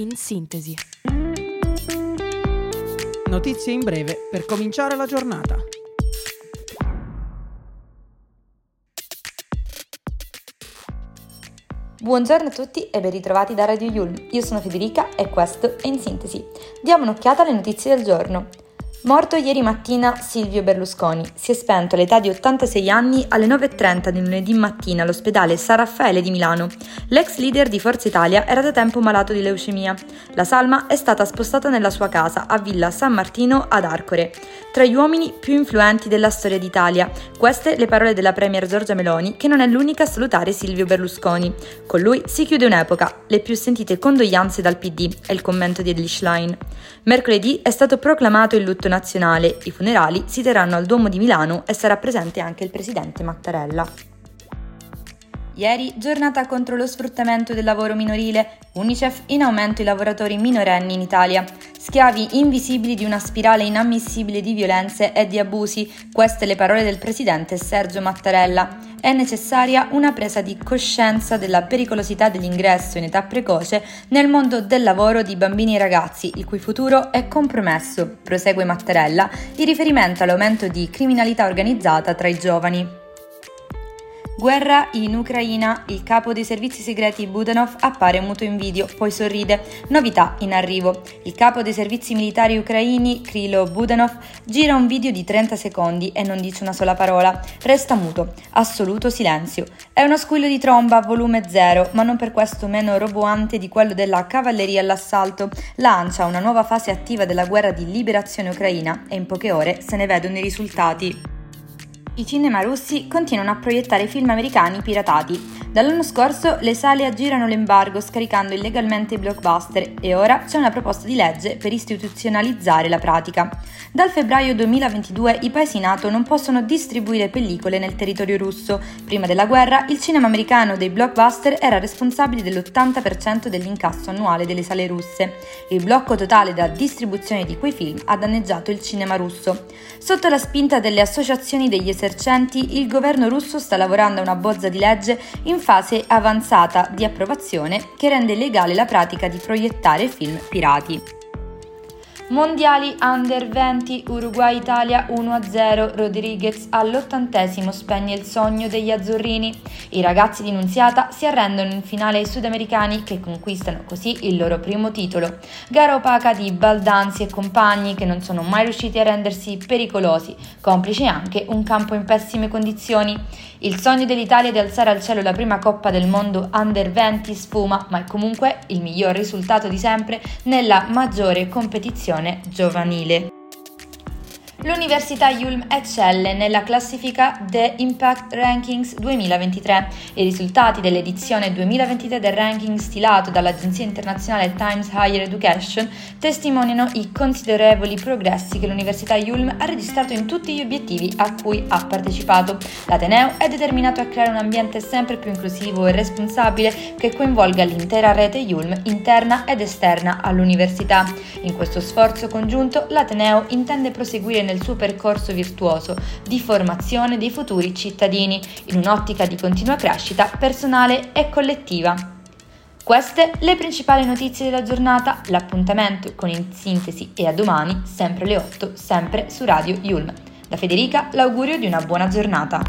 in sintesi. Notizie in breve per cominciare la giornata. Buongiorno a tutti e ben ritrovati da Radio Yulm. Io sono Federica e questo è In Sintesi. Diamo un'occhiata alle notizie del giorno. Morto ieri mattina Silvio Berlusconi. Si è spento all'età di 86 anni alle 9.30 di lunedì mattina all'ospedale San Raffaele di Milano. L'ex leader di Forza Italia era da tempo malato di leucemia. La salma è stata spostata nella sua casa a Villa San Martino ad Arcore. Tra gli uomini più influenti della storia d'Italia, queste le parole della premier Giorgia Meloni, che non è l'unica a salutare Silvio Berlusconi. Con lui si chiude un'epoca, le più sentite condoglianze dal PD, è il commento di Elish. Mercoledì è stato proclamato il lutto nazionale. I funerali si terranno al Duomo di Milano e sarà presente anche il presidente Mattarella. Ieri, giornata contro lo sfruttamento del lavoro minorile, Unicef in aumento i lavoratori minorenni in Italia. Schiavi invisibili di una spirale inammissibile di violenze e di abusi, queste le parole del presidente Sergio Mattarella. È necessaria una presa di coscienza della pericolosità dell'ingresso in età precoce nel mondo del lavoro di bambini e ragazzi, il cui futuro è compromesso, prosegue Mattarella, in riferimento all'aumento di criminalità organizzata tra i giovani. Guerra in Ucraina, il capo dei servizi segreti Budanov appare muto in video, poi sorride. Novità in arrivo. Il capo dei servizi militari ucraini, Krilo Budanov, gira un video di 30 secondi e non dice una sola parola. Resta muto. Assoluto silenzio. È uno squillo di tromba a volume zero, ma non per questo meno roboante di quello della cavalleria all'assalto. Lancia una nuova fase attiva della guerra di liberazione ucraina e in poche ore se ne vedono i risultati. I cinema russi continuano a proiettare film americani piratati. Dall'anno scorso le sale aggirano l'embargo scaricando illegalmente i blockbuster e ora c'è una proposta di legge per istituzionalizzare la pratica. Dal febbraio 2022 i paesi NATO non possono distribuire pellicole nel territorio russo. Prima della guerra il cinema americano dei blockbuster era responsabile dell'80% dell'incasso annuale delle sale russe. Il blocco totale della distribuzione di quei film ha danneggiato il cinema russo. Sotto la spinta delle associazioni degli esercenti, il governo russo sta lavorando a una bozza di legge in fase avanzata di approvazione che rende legale la pratica di proiettare film pirati. Mondiali Under 20 Uruguay-Italia 1-0 Rodriguez all'ottantesimo spegne il sogno degli azzurrini. I ragazzi di Nunziata si arrendono in finale ai sudamericani che conquistano così il loro primo titolo. Gara opaca di Baldanzi e compagni che non sono mai riusciti a rendersi pericolosi, complice anche un campo in pessime condizioni. Il sogno dell'Italia di alzare al cielo la prima Coppa del Mondo Under 20 sfuma, ma è comunque il miglior risultato di sempre nella maggiore competizione giovanile. L'Università Yulm eccelle nella classifica The Impact Rankings 2023. I risultati dell'edizione 2023 del ranking stilato dall'agenzia internazionale Times Higher Education testimoniano i considerevoli progressi che l'Università Yulm ha registrato in tutti gli obiettivi a cui ha partecipato. L'Ateneo è determinato a creare un ambiente sempre più inclusivo e responsabile che coinvolga l'intera rete Yulm interna ed esterna all'università. In questo sforzo congiunto l'Ateneo intende proseguire nel suo percorso virtuoso di formazione dei futuri cittadini, in un'ottica di continua crescita personale e collettiva. Queste le principali notizie della giornata, l'appuntamento con in sintesi e a domani, sempre alle 8, sempre su Radio Yulm. Da Federica l'augurio di una buona giornata.